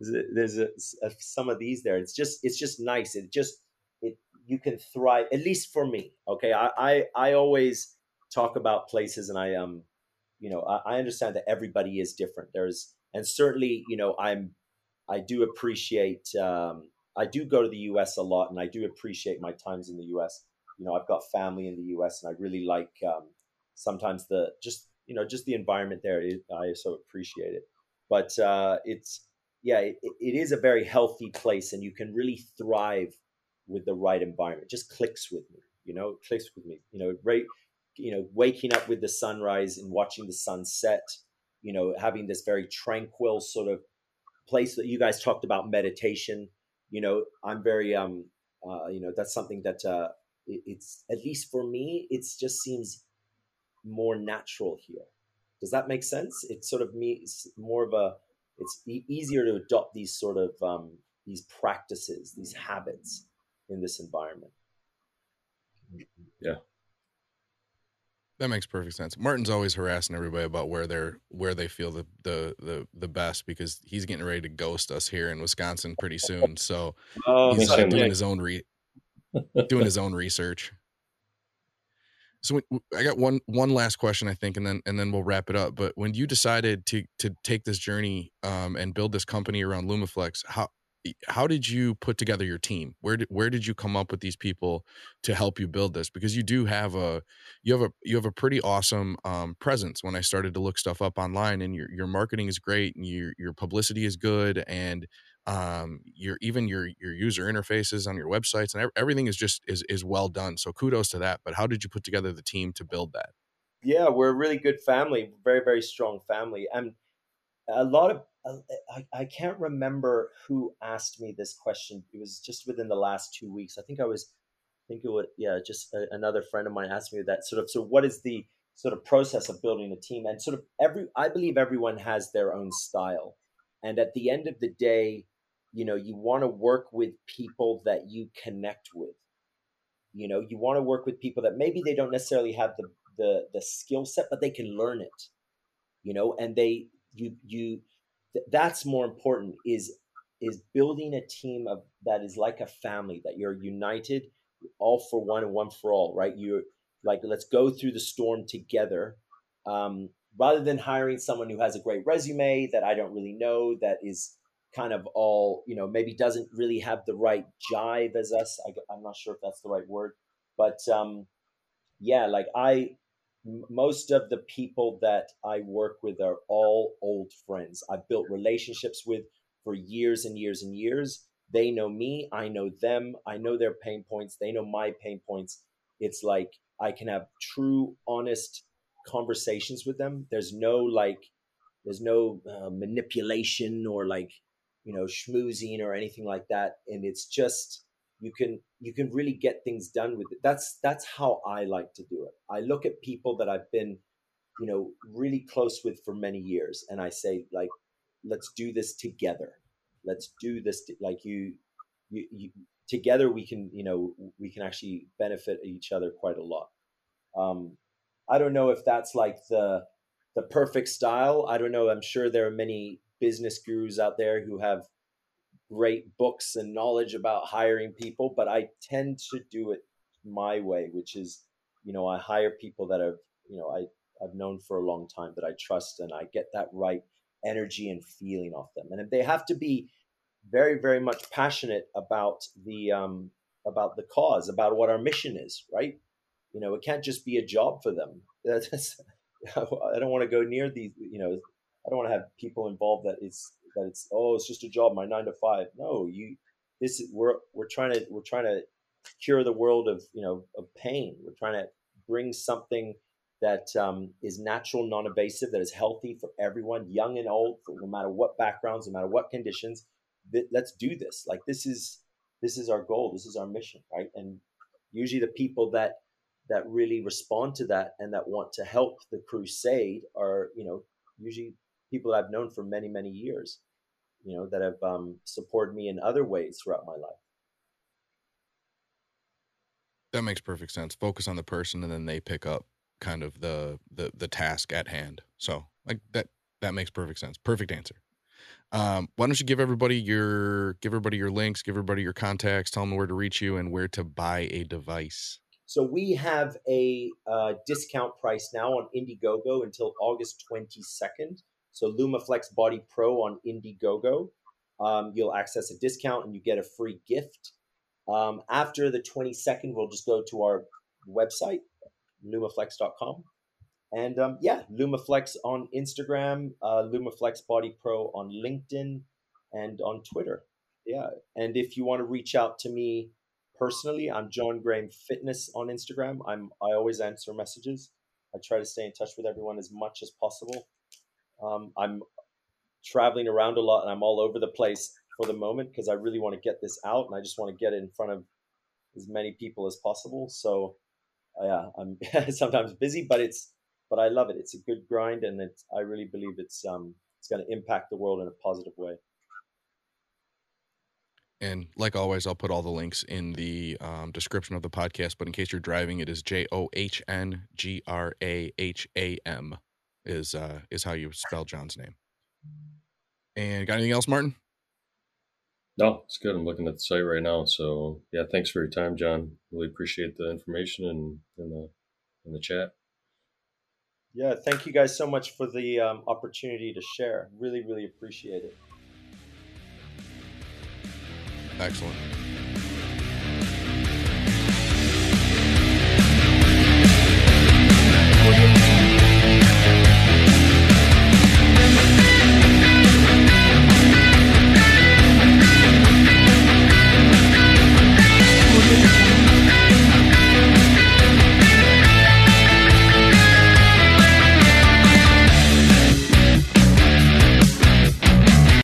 There's, there's, a, a, some of these there. It's just it's just nice. It just it you can thrive. At least for me. Okay, I I, I always talk about places, and I um, you know, I, I understand that everybody is different. There's and certainly you know I'm I do appreciate um, I do go to the U.S. a lot, and I do appreciate my times in the U.S. You know, I've got family in the U.S. and I really like um, sometimes the just you know just the environment there. I so appreciate it. but uh, it's yeah, it, it is a very healthy place, and you can really thrive with the right environment. It just clicks with me, you know, it clicks with me. You know, right, you know, waking up with the sunrise and watching the sunset. You know, having this very tranquil sort of place that you guys talked about meditation. You know, I'm very um, uh, you know, that's something that uh, it's at least for me, it just seems more natural here. Does that make sense? It's sort of me, it's more of a it's e- easier to adopt these sort of um, these practices, these habits in this environment. Yeah. That makes perfect sense. Martin's always harassing everybody about where they're where they feel the the the, the best because he's getting ready to ghost us here in Wisconsin pretty soon. So Oh, he's same doing his own re doing his own research. So I got one one last question, I think, and then and then we'll wrap it up. But when you decided to to take this journey um, and build this company around Lumiflex, how how did you put together your team? Where did where did you come up with these people to help you build this? Because you do have a you have a you have a pretty awesome um, presence. When I started to look stuff up online, and your your marketing is great, and your your publicity is good, and um your even your your user interfaces on your websites and everything is just is is well done so kudos to that but how did you put together the team to build that yeah, we're a really good family, very very strong family, and a lot of I, I can't remember who asked me this question. It was just within the last two weeks. I think I was, I think it would, yeah, just a, another friend of mine asked me that sort of. So, what is the sort of process of building a team? And sort of every, I believe everyone has their own style, and at the end of the day, you know, you want to work with people that you connect with. You know, you want to work with people that maybe they don't necessarily have the the the skill set, but they can learn it. You know, and they you you th- that's more important is is building a team of that is like a family that you're united all for one and one for all right you're like let's go through the storm together um, rather than hiring someone who has a great resume that i don't really know that is kind of all you know maybe doesn't really have the right jive as us I, i'm not sure if that's the right word but um, yeah like i m- most of the people that I work with are all old friends. I've built relationships with for years and years and years. They know me, I know them, I know their pain points, they know my pain points. It's like I can have true, honest conversations with them. There's no like, there's no uh, manipulation or like, you know, schmoozing or anything like that. And it's just, you can you can really get things done with it. That's that's how i like to do it. I look at people that i've been you know really close with for many years and i say like let's do this together. Let's do this to, like you, you you together we can you know we can actually benefit each other quite a lot. Um i don't know if that's like the the perfect style. I don't know. I'm sure there are many business gurus out there who have great books and knowledge about hiring people, but I tend to do it my way, which is, you know, I hire people that have, you know, I, I've known for a long time that I trust and I get that right energy and feeling off them. And they have to be very, very much passionate about the um, about the cause, about what our mission is, right? You know, it can't just be a job for them. [LAUGHS] That's, [LAUGHS] I don't want to go near these, you know, I don't want to have people involved that it's that it's oh it's just a job my nine to five. No you this is we're we're trying to we're trying to cure the world of you know of pain. We're trying to bring something that um, is natural non-invasive that is healthy for everyone young and old no matter what backgrounds no matter what conditions. Th- let's do this. Like this is this is our goal. This is our mission right? And usually the people that that really respond to that and that want to help the crusade are you know usually people that I've known for many, many years, you know, that have um, supported me in other ways throughout my life. that makes perfect sense. Focus on the person and then they pick up kind of the the the task at hand. So like that that makes perfect sense. Perfect answer. Um why don't you give everybody your give everybody your links give everybody your contacts tell them where to reach you and where to buy a device? So we have a uh, discount price now on Indiegogo until August 22nd. So Lumiflex Body Pro on Indiegogo. Um, you'll access a discount and you get a free gift. Um, after the 22nd, we'll just go to our website, lumaflex.com. And um, yeah, Lumiflex on Instagram, uh, Lumiflex Body Pro on LinkedIn, and on Twitter. Yeah, and if you want to reach out to me personally, I'm John Graham Fitness on Instagram. I'm I always answer messages. I try to stay in touch with everyone as much as possible. Um, I'm traveling around a lot and I'm all over the place for the moment because I really want to get this out and I just want to get it in front of as many people as possible. So yeah, I'm [LAUGHS] sometimes busy, but it's but I love it. It's a good grind and I really believe it's um it's going to impact the world in a positive way. And like always, I'll put all the links in the um, description of the podcast. But in case you're driving, it is J O H N G R A H A M is uh, is how you spell John's name. And got anything else, Martin? No, it's good. I'm looking at the site right now. So yeah, thanks for your time, John. Really appreciate the information and in the in the chat. Yeah, thank you guys so much for the um, opportunity to share. Really, really appreciate it. Excellent.